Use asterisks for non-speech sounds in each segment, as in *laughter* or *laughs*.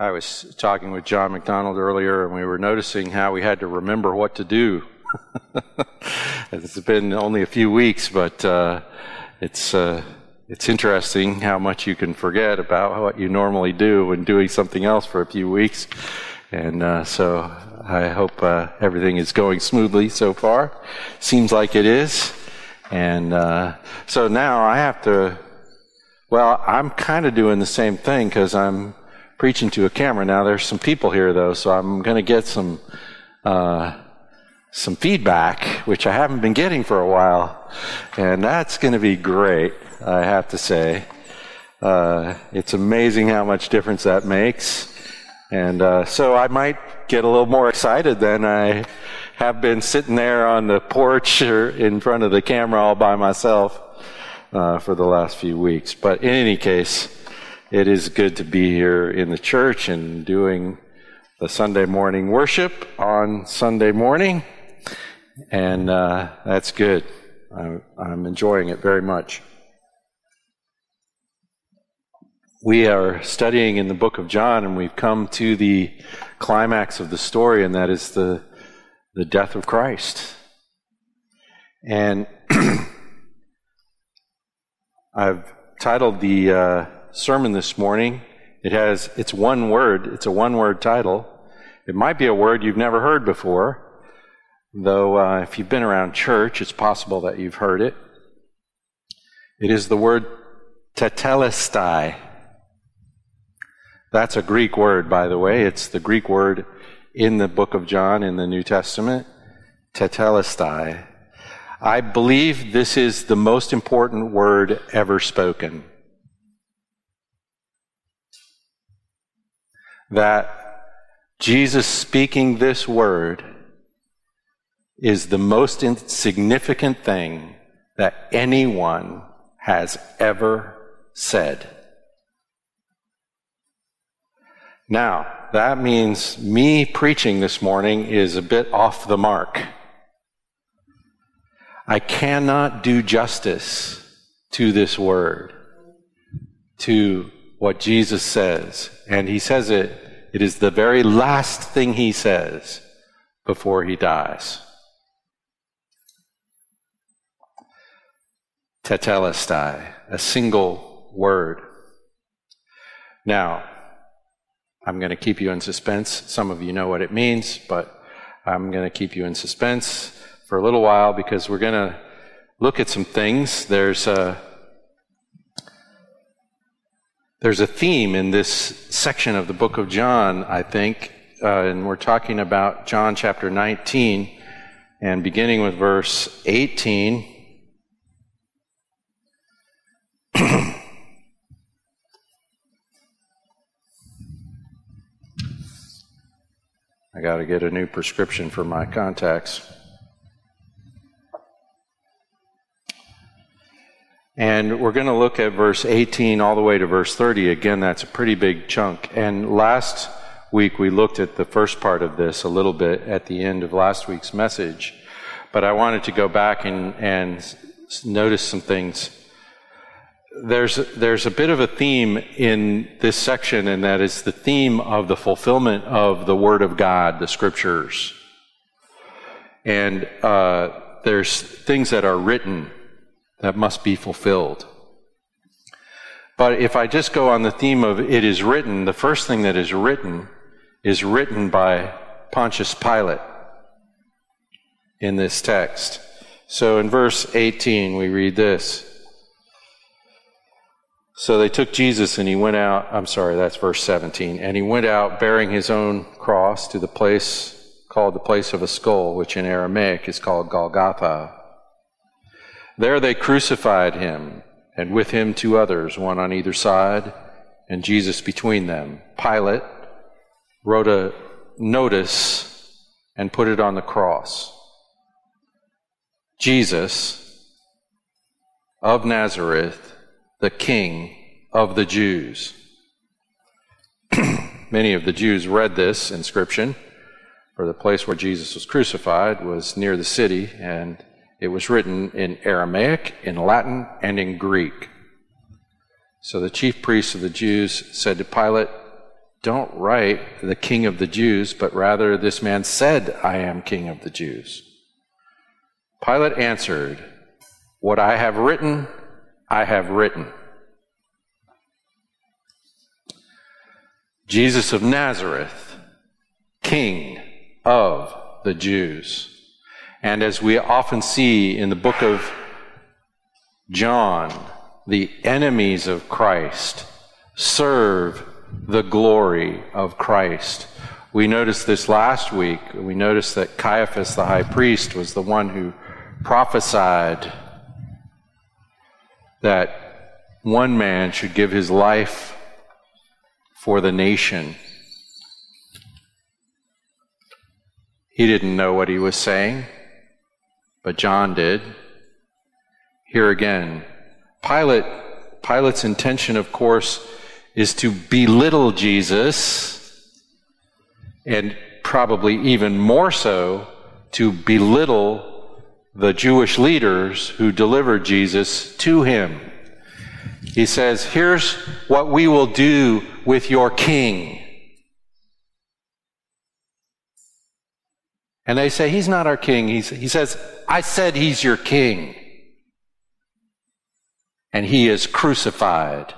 I was talking with John McDonald earlier, and we were noticing how we had to remember what to do. *laughs* it's been only a few weeks, but uh, it's uh, it's interesting how much you can forget about what you normally do when doing something else for a few weeks. And uh, so I hope uh, everything is going smoothly so far. Seems like it is. And uh, so now I have to. Well, I'm kind of doing the same thing because I'm preaching to a camera. Now there's some people here though, so I'm going to get some uh, some feedback, which I haven't been getting for a while, and that's going to be great. I have to say, uh, it's amazing how much difference that makes, and uh, so I might get a little more excited than I have been sitting there on the porch *laughs* or in front of the camera all by myself uh, for the last few weeks. But in any case it is good to be here in the church and doing the Sunday morning worship on Sunday morning. And uh, that's good. I'm, I'm enjoying it very much. We are studying in the book of John, and we've come to the climax of the story, and that is the, the death of Christ. And *clears throat* I've titled the uh, sermon this morning. It has, it's one word, it's a one word title. It might be a word you've never heard before, though uh, if you've been around church, it's possible that you've heard it. It is the word tetelestai. That's a Greek word, by the way. It's the Greek word in the book of John in the New Testament. Tetelestai. I believe this is the most important word ever spoken. That Jesus speaking this word is the most insignificant thing that anyone has ever said. Now, that means me preaching this morning is a bit off the mark. I cannot do justice to this word, to what Jesus says. And he says it, it is the very last thing he says before he dies. Tetelestai, a single word. Now, I'm going to keep you in suspense. Some of you know what it means, but I'm going to keep you in suspense for a little while because we're going to look at some things. There's a there's a theme in this section of the book of John, I think, uh, and we're talking about John chapter 19 and beginning with verse 18. *clears throat* I got to get a new prescription for my contacts. And we're going to look at verse 18 all the way to verse 30. Again, that's a pretty big chunk. And last week we looked at the first part of this a little bit at the end of last week's message. But I wanted to go back and, and notice some things. There's, there's a bit of a theme in this section, and that is the theme of the fulfillment of the Word of God, the Scriptures. And uh, there's things that are written that must be fulfilled. But if I just go on the theme of it is written, the first thing that is written is written by Pontius Pilate in this text. So in verse 18, we read this. So they took Jesus and he went out, I'm sorry, that's verse 17, and he went out bearing his own cross to the place called the place of a skull, which in Aramaic is called Golgotha there they crucified him, and with him two others, one on either side, and Jesus between them. Pilate wrote a notice and put it on the cross. Jesus of Nazareth, the King of the Jews. *clears throat* Many of the Jews read this inscription, for the place where Jesus was crucified was near the city, and it was written in Aramaic, in Latin, and in Greek. So the chief priests of the Jews said to Pilate, don't write the king of the Jews, but rather this man said, I am king of the Jews. Pilate answered, What I have written, I have written. Jesus of Nazareth, king of the Jews. And as we often see in the book of John, the enemies of Christ serve the glory of Christ. We noticed this last week. We noticed that Caiaphas, the high priest, was the one who prophesied that one man should give his life for the nation. He didn't know what he was saying, but John did. Here again, Pilate, Pilate's intention, of course, is to belittle Jesus, and probably even more so, to belittle the Jewish leaders who delivered Jesus to him. He says, Here's what we will do with your king. And they say, He's not our king. He's, he says, I said he's your king. And he is crucified.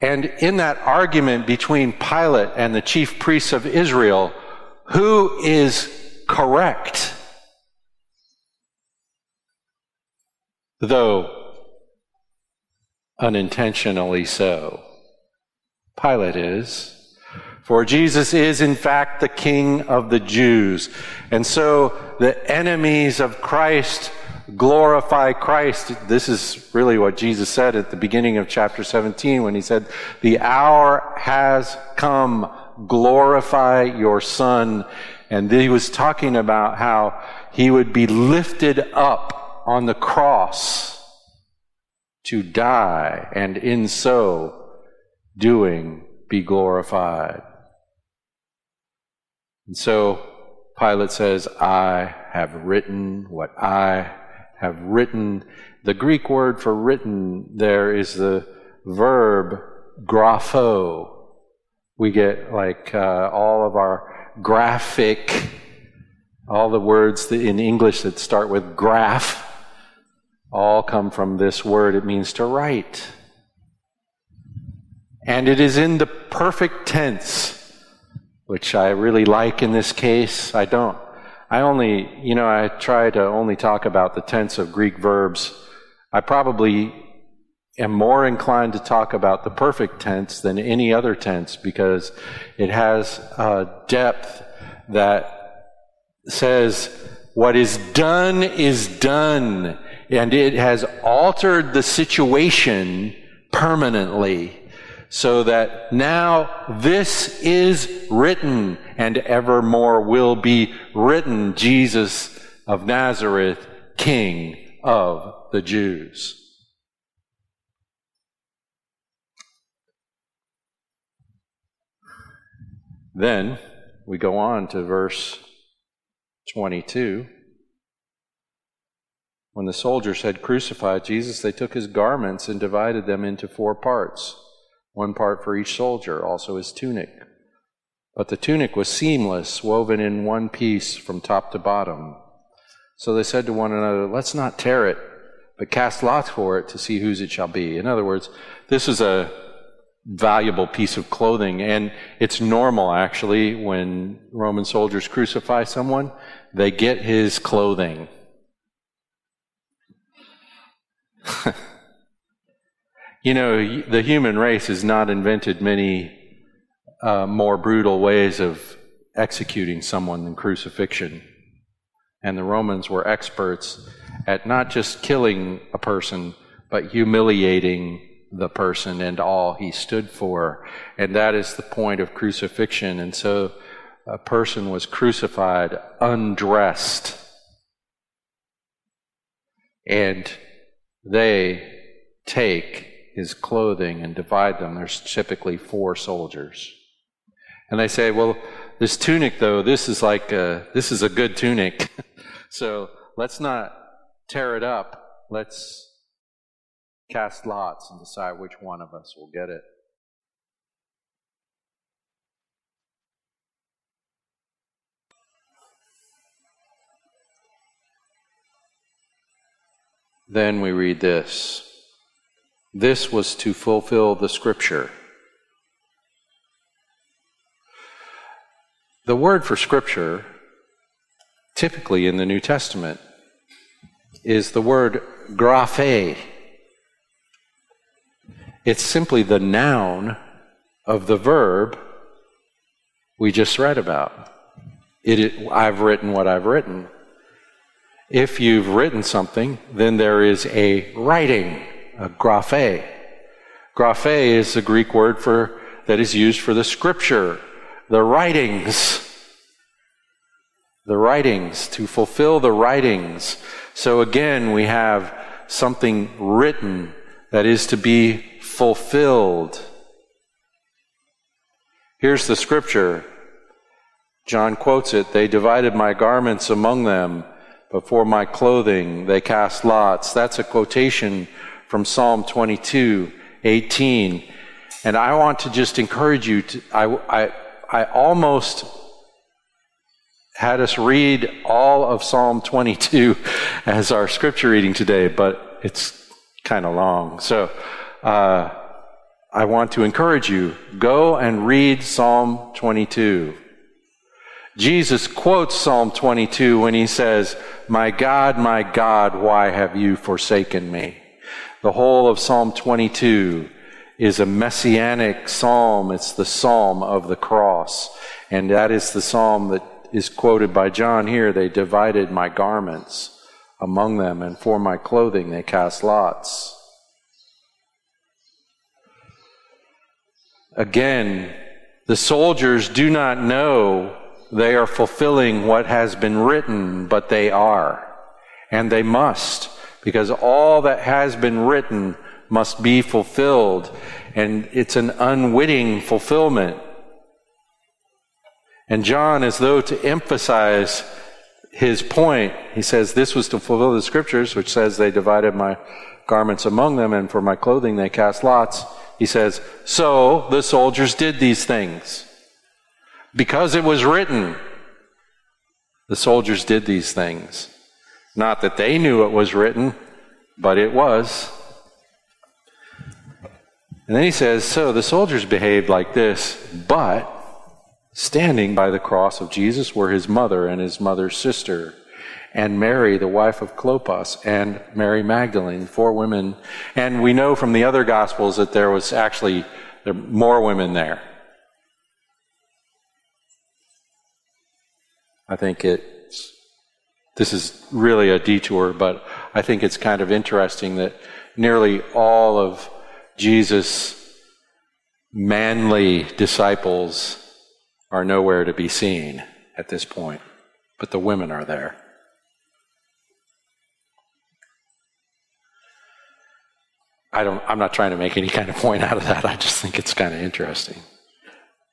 And in that argument between Pilate and the chief priests of Israel, who is correct? Though unintentionally so. Pilate is. For Jesus is in fact the King of the Jews. And so the enemies of Christ glorify Christ. This is really what Jesus said at the beginning of chapter 17 when he said, The hour has come. Glorify your Son. And he was talking about how he would be lifted up on the cross to die and in so doing be glorified. And so Pilate says, I have written what I have written. The Greek word for written there is the verb grapho. We get like uh, all of our graphic, all the words in English that start with graph, all come from this word. It means to write. And it is in the perfect tense, which I really like in this case. I don't I only, you know, I try to only talk about the tense of Greek verbs. I probably am more inclined to talk about the perfect tense than any other tense because it has a depth that says what is done is done and it has altered the situation permanently so that now this is written and evermore will be written Jesus of Nazareth, King of the Jews. Then we go on to verse 22. When the soldiers had crucified Jesus, they took his garments and divided them into four parts one part for each soldier, also his tunic. But the tunic was seamless, woven in one piece from top to bottom. So they said to one another, Let's not tear it, but cast lots for it to see whose it shall be. In other words, this is a valuable piece of clothing, and it's normal actually when Roman soldiers crucify someone, they get his clothing. *laughs* You know, the human race has not invented many uh, more brutal ways of executing someone than crucifixion. And the Romans were experts at not just killing a person, but humiliating the person and all he stood for. And that is the point of crucifixion. And so a person was crucified undressed. And they take his clothing and divide them. There's typically four soldiers. And they say, well, this tunic, though, this is like a, this is a good tunic. *laughs* so let's not tear it up. Let's cast lots and decide which one of us will get it. Then we read this this was to fulfill the scripture. The word for scripture, typically in the New Testament, is the word graphe. It's simply the noun of the verb we just read about. It, I've written what I've written. If you've written something, then there is a writing a graphe. Graphe is the Greek word for that is used for the scripture, the writings. The writings, to fulfill the writings. So again, we have something written that is to be fulfilled. Here's the scripture. John quotes it They divided my garments among them, but for my clothing they cast lots. That's a quotation from Psalm 22, 18. And I want to just encourage you to, I, I, I almost had us read all of Psalm 22 *laughs* as our scripture reading today, but it's kind of long. So, uh, I want to encourage you, go and read Psalm 22. Jesus quotes Psalm 22 when he says, My God, my God, why have you forsaken me? The whole of Psalm 22 is a messianic psalm. It's the psalm of the cross. And that is the psalm that is quoted by John here. They divided my garments among them, and for my clothing they cast lots. Again, the soldiers do not know they are fulfilling what has been written, but they are. And they must because all that has been written must be fulfilled, and it's an unwitting fulfillment. And John, as though to emphasize his point, he says, This was to fulfill the scriptures, which says, They divided my garments among them, and for my clothing they cast lots. He says, So the soldiers did these things. Because it was written, the soldiers did these things. Not that they knew it was written, but it was. And then he says, So the soldiers behaved like this, but standing by the cross of Jesus were his mother and his mother's sister, and Mary, the wife of Clopas, and Mary Magdalene, four women. And we know from the other Gospels that there was actually there more women there. I think it this is really a detour, but I think it's kind of interesting that nearly all of Jesus' manly disciples are nowhere to be seen at this point, but the women are there. I don't, I'm not trying to make any kind of point out of that. I just think it's kind of interesting.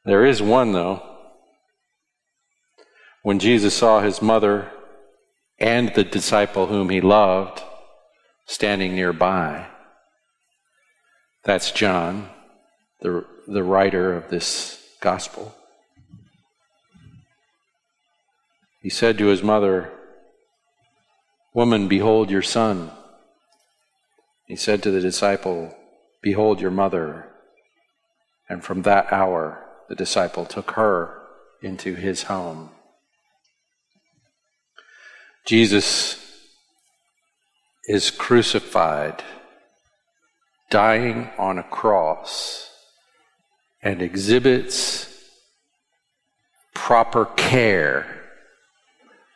There is one, though. When Jesus saw his mother and the disciple whom he loved standing nearby. That's John, the, the writer of this gospel. He said to his mother, Woman, behold your son. He said to the disciple, Behold your mother. And from that hour, the disciple took her into his home. Jesus is crucified, dying on a cross, and exhibits proper care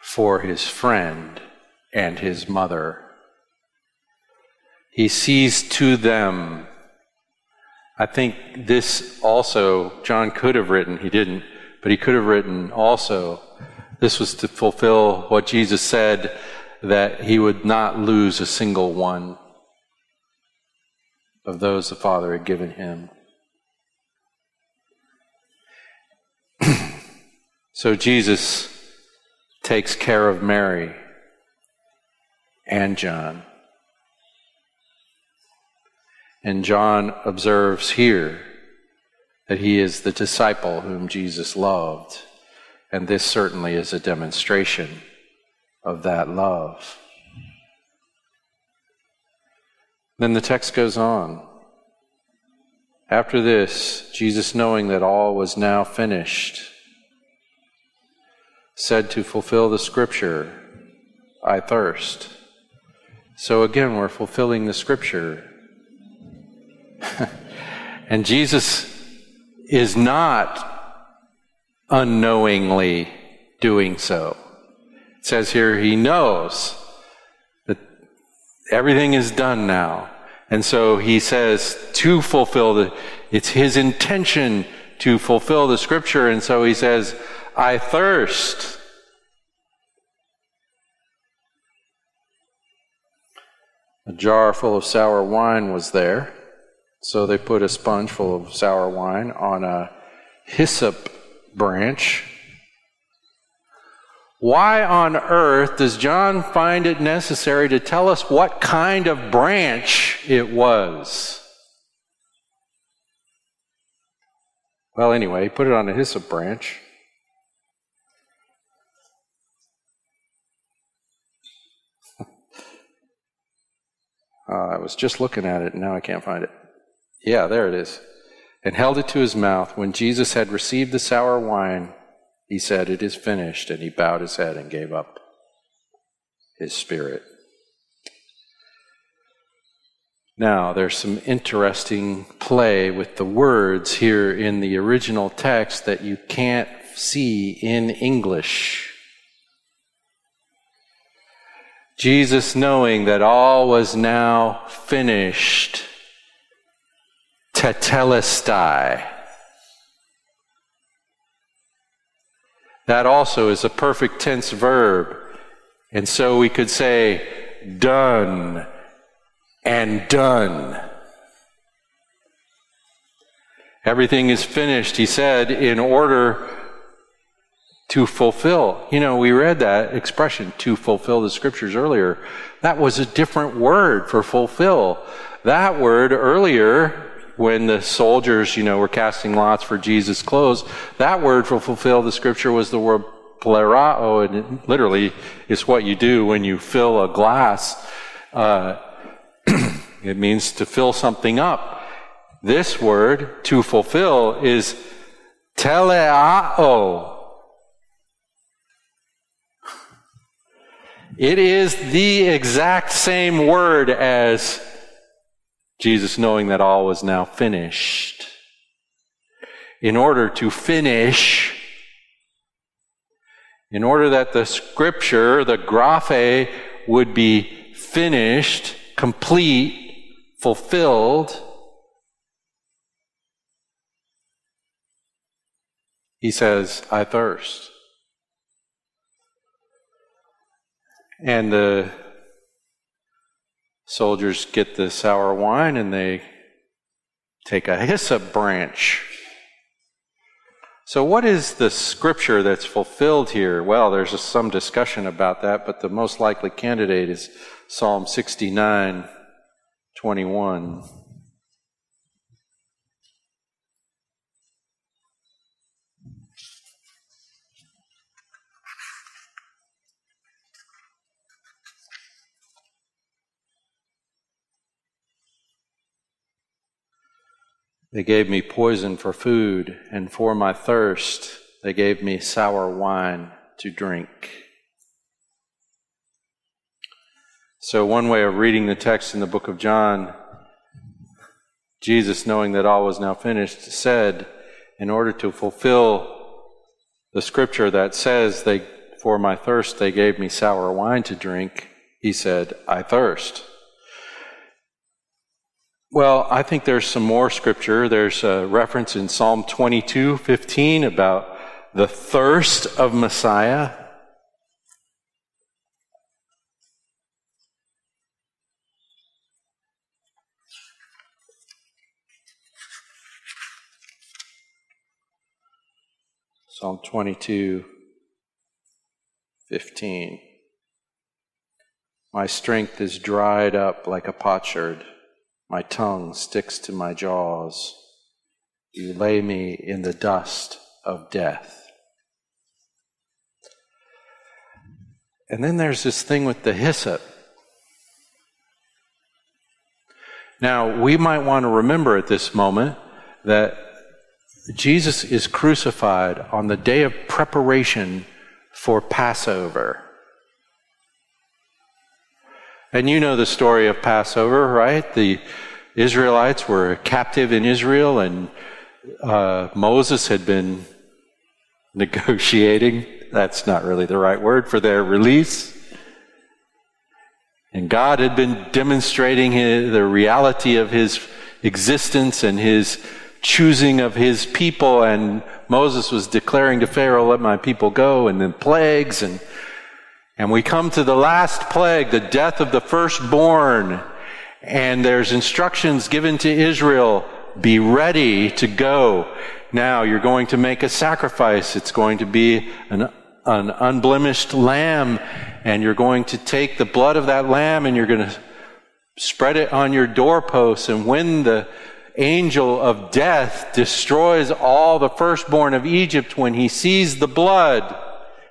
for his friend and his mother. He sees to them. I think this also, John could have written, he didn't, but he could have written also this was to fulfill what Jesus said that he would not lose a single one of those the Father had given him. *clears throat* so Jesus takes care of Mary and John. And John observes here that he is the disciple whom Jesus loved. And this certainly is a demonstration of that love. Then the text goes on. After this, Jesus, knowing that all was now finished, said to fulfill the scripture, I thirst. So again, we're fulfilling the scripture. *laughs* and Jesus is not unknowingly doing so. It says here, he knows that everything is done now. And so he says to fulfill the, it's his intention to fulfill the scripture. And so he says, I thirst. A jar full of sour wine was there. So they put a sponge full of sour wine on a hyssop branch why on earth does John find it necessary to tell us what kind of branch it was? Well, anyway, he put it on a hyssop branch. uh, *laughs* I was just looking at it and now I can't find it. Yeah, there it is. And held it to his mouth. When Jesus had received the sour wine, he said, It is finished, and he bowed his head and gave up his spirit. Now, there's some interesting play with the words here in the original text that you can't see in English. Jesus, knowing that all was now finished, tetelestai, That also is a perfect tense verb. And so we could say, done and done. Everything is finished, he said, in order to fulfill. You know, we read that expression, to fulfill the scriptures earlier. That was a different word for fulfill. That word earlier when the soldiers, you know, were casting lots for Jesus' clothes, that word for fulfill the scripture was the word plerao, and it literally is what you do when you fill a glass. Uh, *clears throat* it means to fill something up. This word, to fulfill, is teleao. It is the exact same word as Jesus, knowing that all was now finished, in order to finish, in order that the scripture, the graphe, would be finished, complete, fulfilled, he says, I thirst. And the soldiers get the sour wine and they take a hyssop branch. So, what is the scripture that's fulfilled here? Well, there's some discussion about that, but the most likely candidate is Psalm 69 21. They gave me poison for food, and for my thirst, they gave me sour wine to drink. So, one way of reading the text in the book of John, Jesus, knowing that all was now finished, said, in order to fulfill the scripture that says, they, For my thirst, they gave me sour wine to drink, he said, I thirst. Well, I think there's some more scripture. There's a reference in Psalm 22, 15 about the thirst of Messiah. Psalm 22, 15. My strength is dried up like a potsherd. My tongue sticks to my jaws. You lay me in the dust of death. And then there's this thing with the hyssop. Now, we might want to remember at this moment that Jesus is crucified on the day of preparation for Passover. And you know the story of Passover, right? The Israelites were captive in Israel, and uh, Moses had been negotiating. That's not really the right word for their release. And God had been demonstrating his, the reality of his existence and his choosing of his people. And Moses was declaring to Pharaoh, let my people go, and then plagues. And, and we come to the last plague, the death of the firstborn. And there's instructions given to Israel, be ready to go. Now you're going to make a sacrifice. It's going to be an, an unblemished lamb and you're going to take the blood of that lamb and you're going to spread it on your doorposts. And when the angel of death destroys all the firstborn of Egypt, when he sees the blood,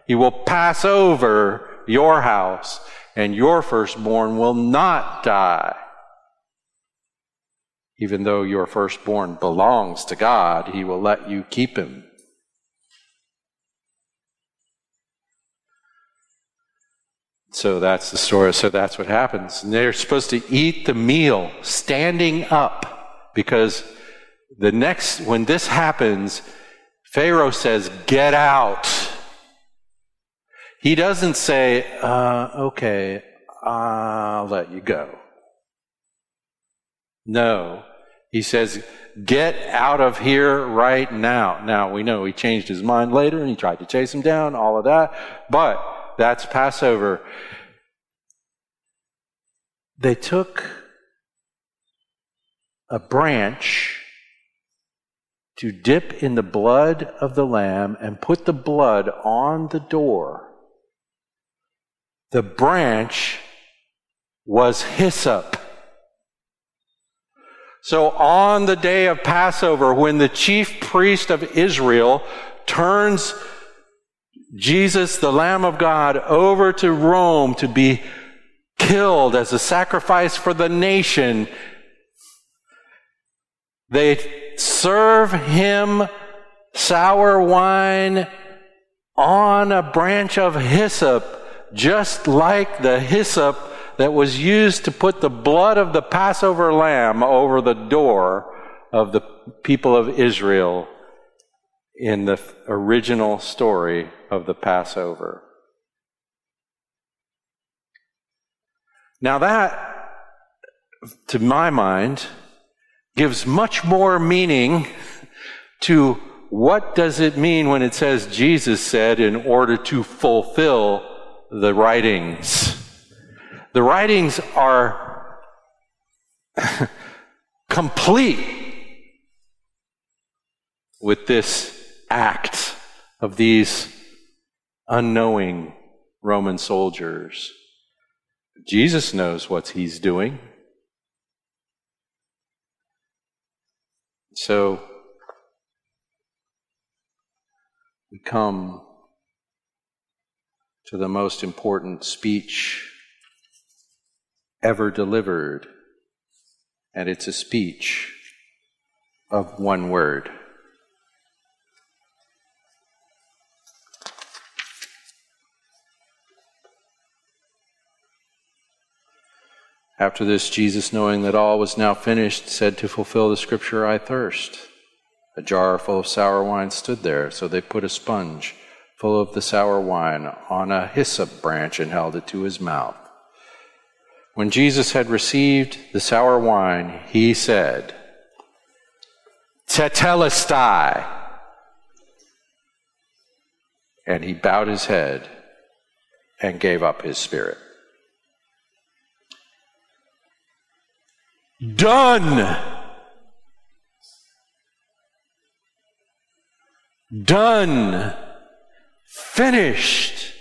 he will pass over your house and your firstborn will not die. Even though your firstborn belongs to God, he will let you keep him. So that's the story. So that's what happens. And they're supposed to eat the meal standing up because the next, when this happens, Pharaoh says, get out. He doesn't say, uh, okay, I'll let you go. No. He says, get out of here right now. Now, we know he changed his mind later and he tried to chase him down, all of that. But that's Passover. They took a branch to dip in the blood of the lamb and put the blood on the door. The branch was hyssop. So on the day of Passover, when the chief priest of Israel turns Jesus, the Lamb of God, over to Rome to be killed as a sacrifice for the nation. They serve him sour wine on a branch of hyssop, just like the hyssop that was used to put the blood of the Passover lamb over the door of the people of Israel in the original story of the Passover. Now, that, to my mind, gives much more meaning to what does it mean when it says Jesus said in order to fulfill the writings. The writings are *laughs* complete with this act of these unknowing Roman soldiers. Jesus knows what he's doing. So we come to the most important speech ever delivered, and it's a speech of one word. After this, Jesus, knowing that all was now finished, said to fulfill the scripture, I thirst. A jar full of sour wine stood there, so they put a sponge full of the sour wine on a hyssop branch and held it to his mouth. When Jesus had received the sour wine, he said, Tetelestai. And he bowed his head and gave up his spirit. Done. Done. Finished.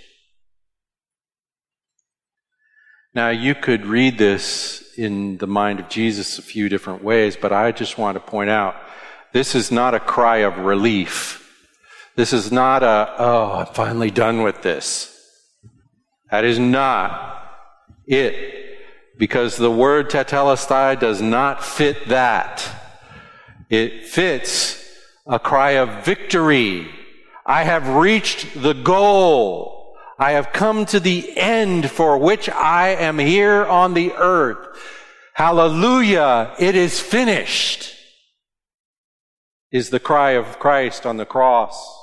Now, you could read this in the mind of Jesus a few different ways, but I just want to point out this is not a cry of relief. This is not a, oh, I'm finally done with this. That is not it. because the word tetelestai does not fit that. It fits a cry of victory. I have reached the goal. I have come to the end for which I am here on the earth. Hallelujah. It is finished is the cry of Christ on the cross.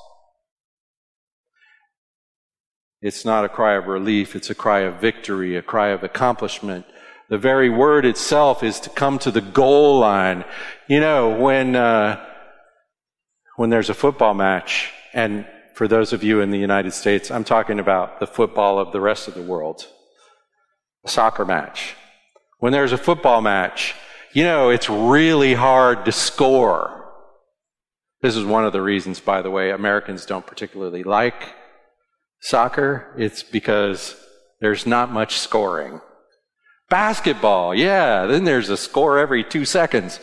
It's not a cry of relief, it's a cry of victory, a cry of accomplishment. The very word itself is to come to the goal line. You know, when, uh, when there's a football match, and for those of you in the United States, I'm talking about the football of the rest of the world, a soccer match. When there's a football match, you know, it's really hard to score. This is one of the reasons, by the way, Americans don't particularly like soccer. It's because there's not much scoring. Basketball, yeah, then there's a score every two seconds.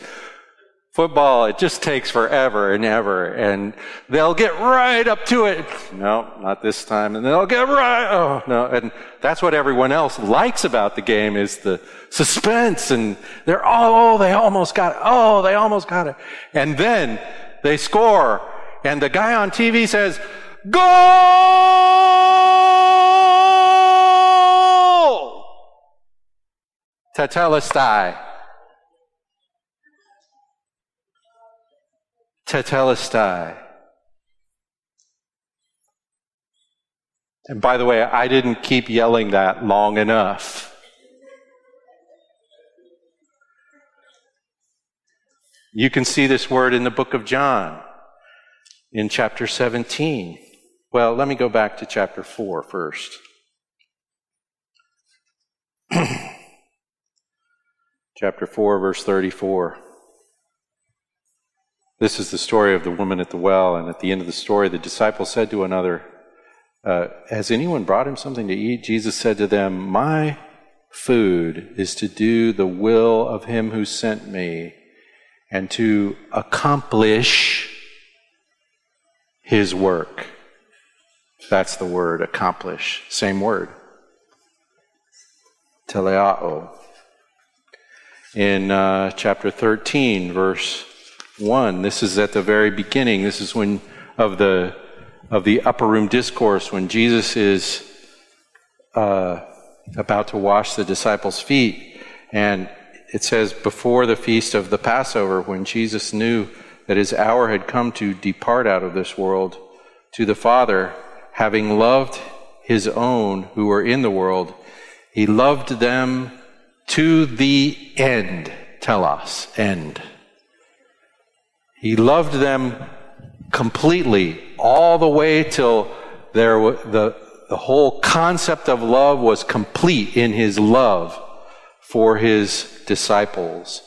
Football, it just takes forever and ever, and they'll get right up to it. No, not this time. And they'll get right, oh, no. And that's what everyone else likes about the game is the suspense, and they're, oh, they almost got it. Oh, they almost got it. And then they score, and the guy on TV says, Goal! Tetelestai. Tetelestai. And by the way, I didn't keep yelling that long enough. You can see this word in the book of John in chapter 17. Well, let me go back to chapter 4 first. *clears throat* chapter 4, verse 34. This is the story of the woman at the well, and at the end of the story, the disciples said to another, uh, Has anyone brought him something to eat? Jesus said to them, My food is to do the will of him who sent me and to accomplish his work. That's the word, accomplish. Same word. Teleao. In uh, chapter 13, verse 1, this is at the very beginning. This is when, of the, of the upper room discourse, when Jesus is uh, about to wash the disciples' feet. And it says, before the feast of the Passover, when Jesus knew that his hour had come to depart out of this world to the Father, having loved his own who were in the world, he loved them to the end. Telos, end. He loved them completely, all the way till there the, the whole concept of love was complete in his love for his disciples.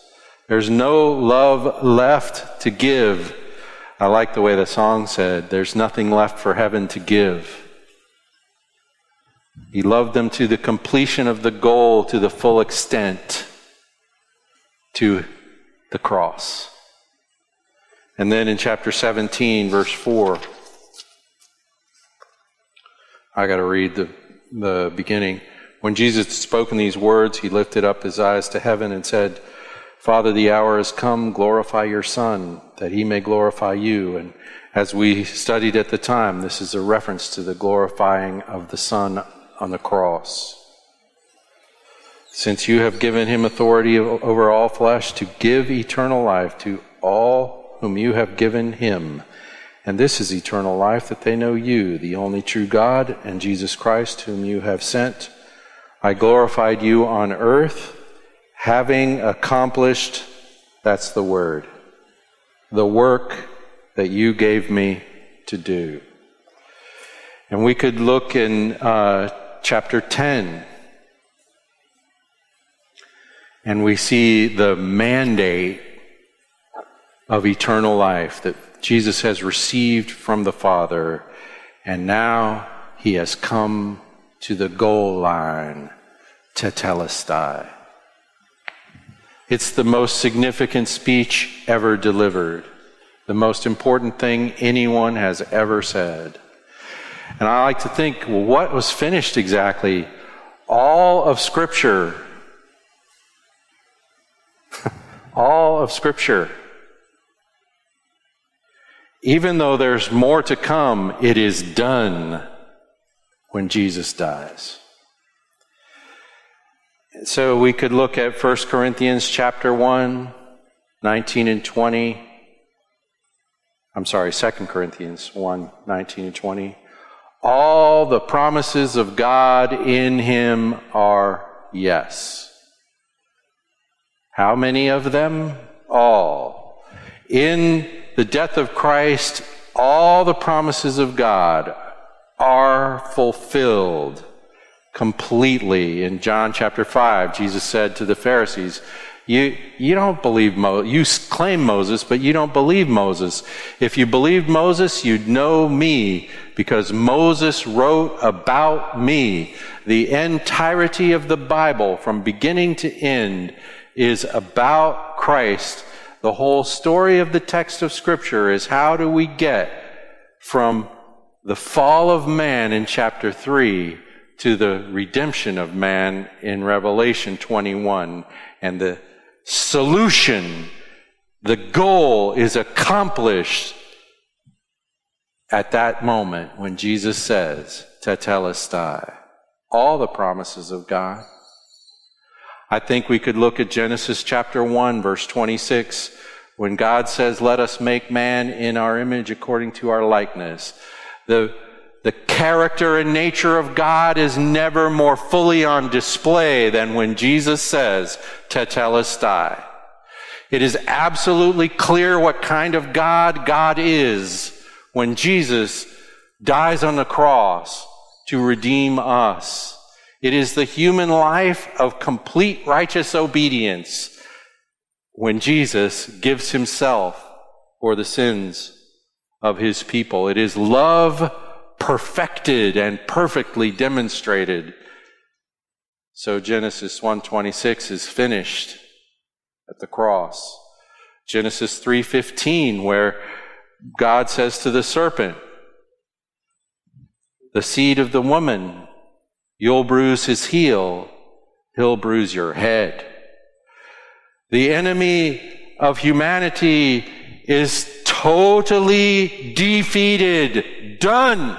There's no love left to give. I like the way the song said, there's nothing left for heaven to give. He loved them to the completion of the goal, to the full extent, to the cross. And then in chapter 17, verse 4, I got to read the, the beginning. When Jesus had spoken these words, he lifted up his eyes to heaven and said, Father, the hour has come, glorify your Son, that he may glorify you. And as we studied at the time, this is a reference to the glorifying of the Son on the cross. Since you have given him authority over all flesh to give eternal life to all whom you have given him. And this is eternal life, that they know you, the only true God, and Jesus Christ, whom you have sent. I glorified you on earth, having accomplished, that's the word, the work that you gave me to do. And we could look in uh, chapter 10, and we see the mandate of eternal life that Jesus has received from the Father, and now he has come to the goal line, tetelestai. It's the most significant speech ever delivered, the most important thing anyone has ever said. And I like to think, well, what was finished exactly? All of Scripture *laughs* All of Scripture. Even though there's more to come, it is done when Jesus dies. So we could look at 1 Corinthians chapter 1, 19 and 20. I'm sorry, 2 Corinthians 1, 19 and 20. All the promises of God in him are yes. How many of them? All. In the death of Christ, all the promises of God are fulfilled completely. In John chapter 5, Jesus said to the Pharisees, you, you don't believe Moses. You claim Moses, but you don't believe Moses. If you believed Moses, you'd know me because Moses wrote about me. The entirety of the Bible from beginning to end is about Christ. The whole story of the text of scripture is how do we get from the fall of man in chapter 3 to the redemption of man in Revelation 21. And the solution, the goal is accomplished at that moment when Jesus says, Tetelestai, all the promises of God. I think we could look at Genesis chapter 1, verse 26, when God says, Let us make man in our image according to our likeness. The the character and nature of God is never more fully on display than when Jesus says, Tetelestai. It is absolutely clear what kind of God God is when Jesus dies on the cross to redeem us. It is the human life of complete righteous obedience when Jesus gives himself for the sins of his people. It is love perfected and perfectly demonstrated. So Genesis 1:26 is finished at the cross. Genesis 3:15 where God says to the serpent, the seed of the woman, you'll bruise his heel, he'll bruise your head. The enemy of humanity is totally defeated, done.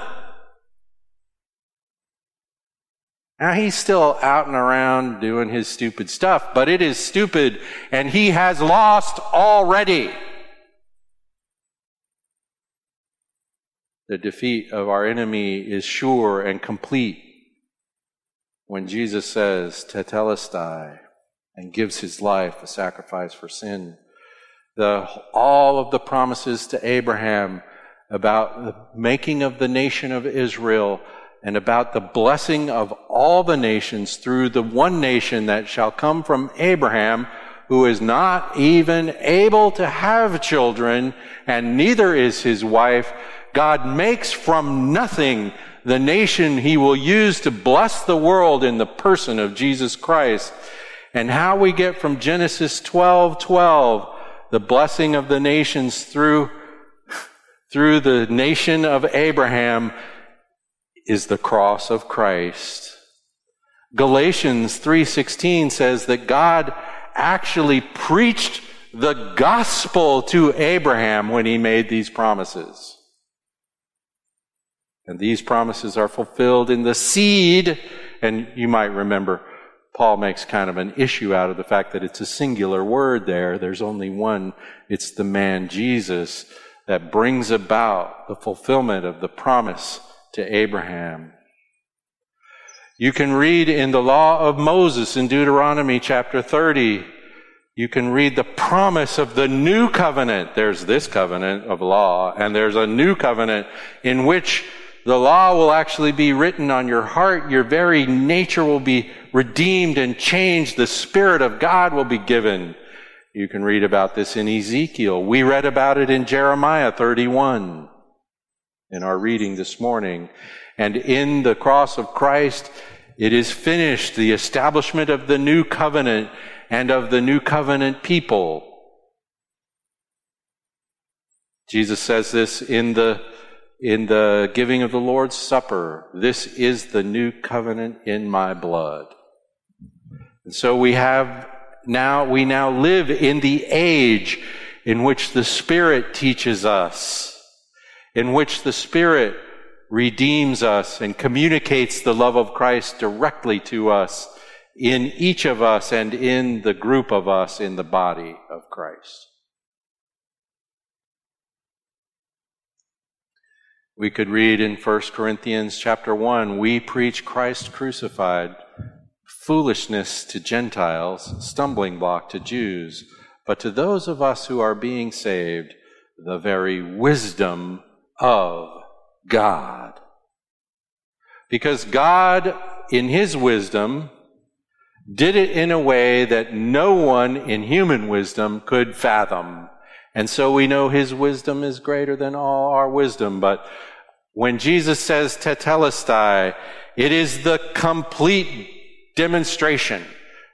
Now he's still out and around doing his stupid stuff, but it is stupid and he has lost already. The defeat of our enemy is sure and complete when Jesus says, Tetelestai, and gives his life a sacrifice for sin. The, all of the promises to Abraham about the making of the nation of Israel and about the blessing of all the nations through the one nation that shall come from Abraham, who is not even able to have children, and neither is his wife. God makes from nothing the nation he will use to bless the world in the person of Jesus Christ. And how we get from Genesis 12, 12, the blessing of the nations through, through the nation of Abraham is the cross of Christ. Galatians 3:16 says that God actually preached the gospel to Abraham when he made these promises. And these promises are fulfilled in the seed. And you might remember, Paul makes kind of an issue out of the fact that it's a singular word there. There's only one. It's the man Jesus that brings about the fulfillment of the promise to Abraham. You can read in the law of Moses in Deuteronomy chapter 30, you can read the promise of the new covenant. There's this covenant of law, and there's a new covenant in which the law will actually be written on your heart. Your very nature will be redeemed and changed. The Spirit of God will be given. You can read about this in Ezekiel. We read about it in Jeremiah 31 in our reading this morning. And in the cross of Christ, it is finished, the establishment of the new covenant and of the new covenant people. Jesus says this in the in the giving of the Lord's Supper. This is the new covenant in my blood. And so we have now, we now live in the age in which the Spirit teaches us, in which the Spirit redeems us and communicates the love of Christ directly to us in each of us and in the group of us in the body of Christ. We could read in 1 Corinthians chapter 1, we preach Christ crucified, foolishness to Gentiles, stumbling block to Jews, but to those of us who are being saved, the very wisdom of God. Because God, in His wisdom, did it in a way that no one in human wisdom could fathom. And so we know his wisdom is greater than all our wisdom. But when Jesus says tetelestai, it is the complete demonstration.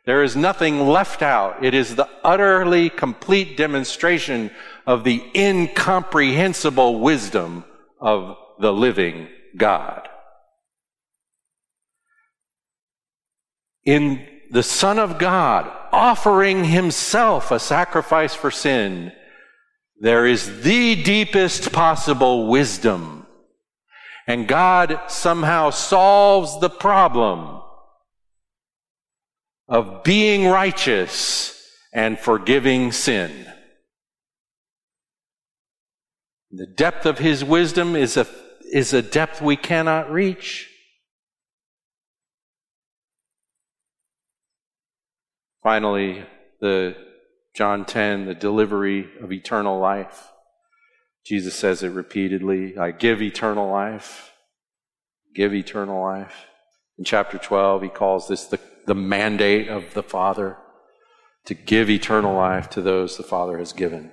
There is nothing left out. It is the utterly complete demonstration of the incomprehensible wisdom of the living God. In the Son of God offering himself a sacrifice for sin, there is the deepest possible wisdom. And God somehow solves the problem of being righteous and forgiving sin. The depth of his wisdom is a, is a depth we cannot reach. Finally, the John 10, the delivery of eternal life. Jesus says it repeatedly I give eternal life. Give eternal life. In chapter 12, he calls this the, the mandate of the Father to give eternal life to those the Father has given.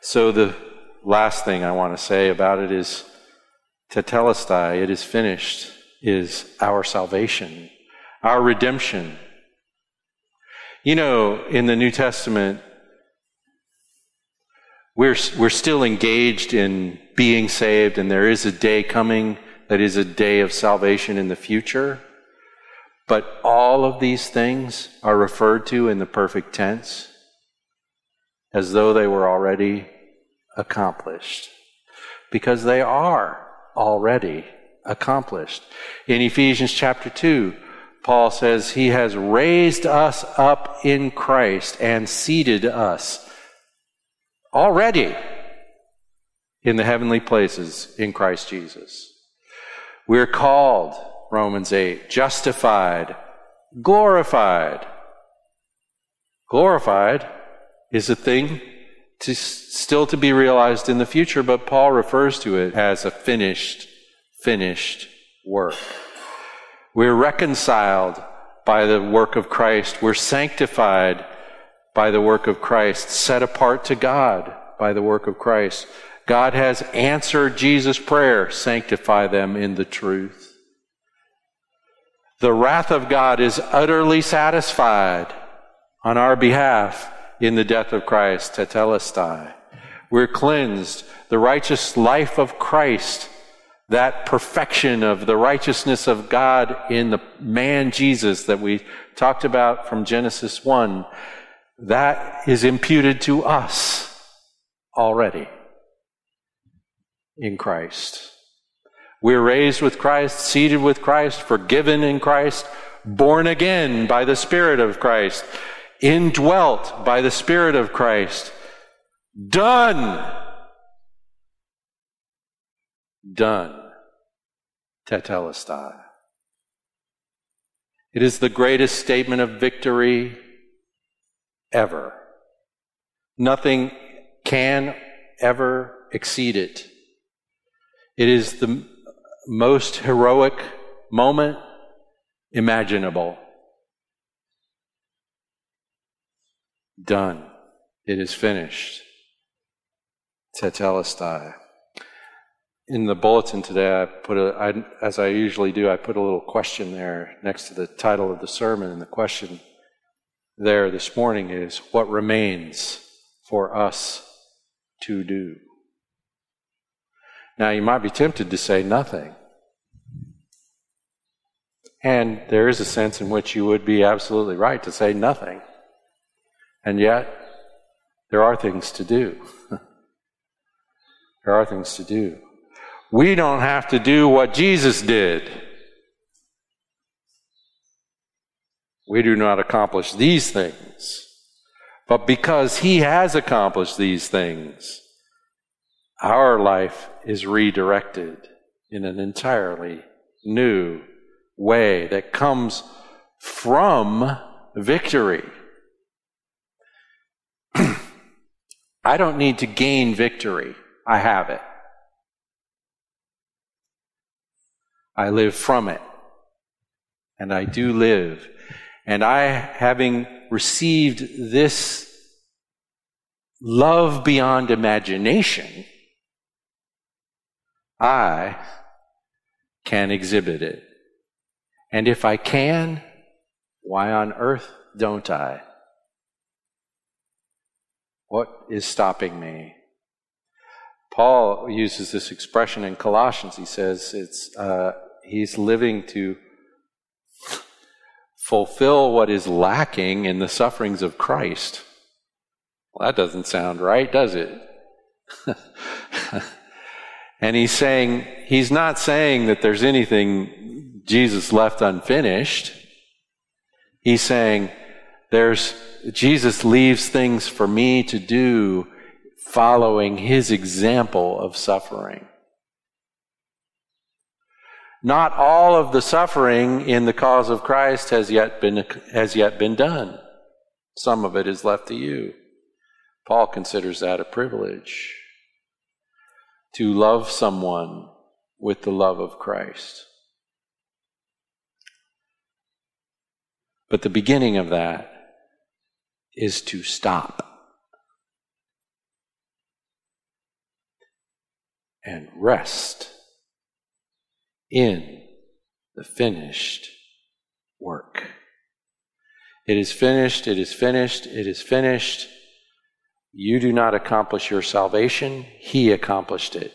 So, the last thing I want to say about it is tetelestai, it is finished, is our salvation, our redemption. You know, in the New Testament, we're, we're still engaged in being saved, and there is a day coming that is a day of salvation in the future. But all of these things are referred to in the perfect tense as though they were already accomplished. Because they are already accomplished. In Ephesians chapter 2, Paul says, He has raised us up in Christ and seated us already in the heavenly places in Christ Jesus. We're called, Romans 8, justified, glorified. Glorified is a thing to, still to be realized in the future, but Paul refers to it as a finished, finished work. We're reconciled by the work of Christ. We're sanctified by the work of Christ, set apart to God by the work of Christ. God has answered Jesus' prayer sanctify them in the truth. The wrath of God is utterly satisfied on our behalf in the death of Christ, tetelestai. We're cleansed. The righteous life of Christ that perfection of the righteousness of God in the man Jesus that we talked about from Genesis 1, that is imputed to us already in Christ. We're raised with Christ, seated with Christ, forgiven in Christ, born again by the Spirit of Christ, indwelt by the Spirit of Christ, done done. Tetelestai. It is the greatest statement of victory ever. Nothing can ever exceed it. It is the most heroic moment imaginable. Done. It is finished. Tetelestai in the bulletin today, I put a, I, as I usually do, I put a little question there next to the title of the sermon. And the question there this morning is what remains for us to do? Now, you might be tempted to say nothing. And there is a sense in which you would be absolutely right to say nothing. And yet, there are things to do. *laughs* there are things to do. We don't have to do what Jesus did. We do not accomplish these things. But because He has accomplished these things, our life is redirected in an entirely new way that comes from victory. *clears throat* I don't need to gain victory. I have it. I live from it. And I do live. And I, having received this love beyond imagination, I can exhibit it. And if I can, why on earth don't I? What is stopping me? Paul uses this expression in Colossians. He says it's uh, he's living to fulfill what is lacking in the sufferings of Christ. Well, that doesn't sound right, does it? *laughs* and he's saying, he's not saying that there's anything Jesus left unfinished. He's saying, there's, Jesus leaves things for me to do following his example of suffering. Not all of the suffering in the cause of Christ has yet been, has yet been done. Some of it is left to you. Paul considers that a privilege to love someone with the love of Christ. But the beginning of that is to stop and rest in the finished work. It is finished, it is finished, it is finished. You do not accomplish your salvation, He accomplished it.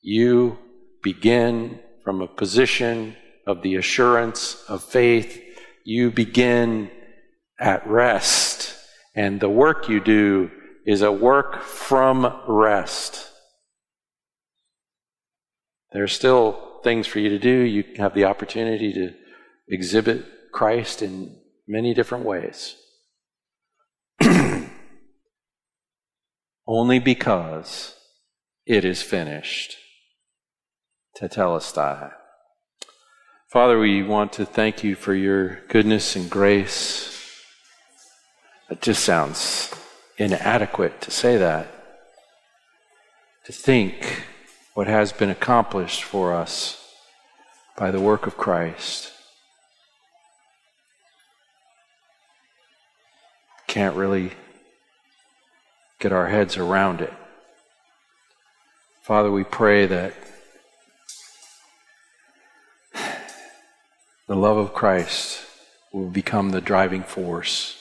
You begin from a position of the assurance of faith. You begin at rest. And the work you do is a work from rest. There's still things for you to do. You have the opportunity to exhibit Christ in many different ways. *clears throat* Only because it is finished. Tetelestai. Father, we want to thank you for your goodness and grace. It just sounds inadequate to say that. To think what has been accomplished for us by the work of Christ. Can't really get our heads around it. Father, we pray that the love of Christ will become the driving force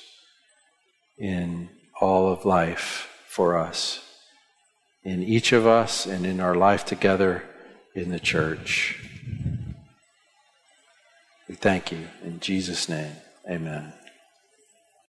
in all of life for us in each of us and in our life together in the church. We thank you. In Jesus' name, amen.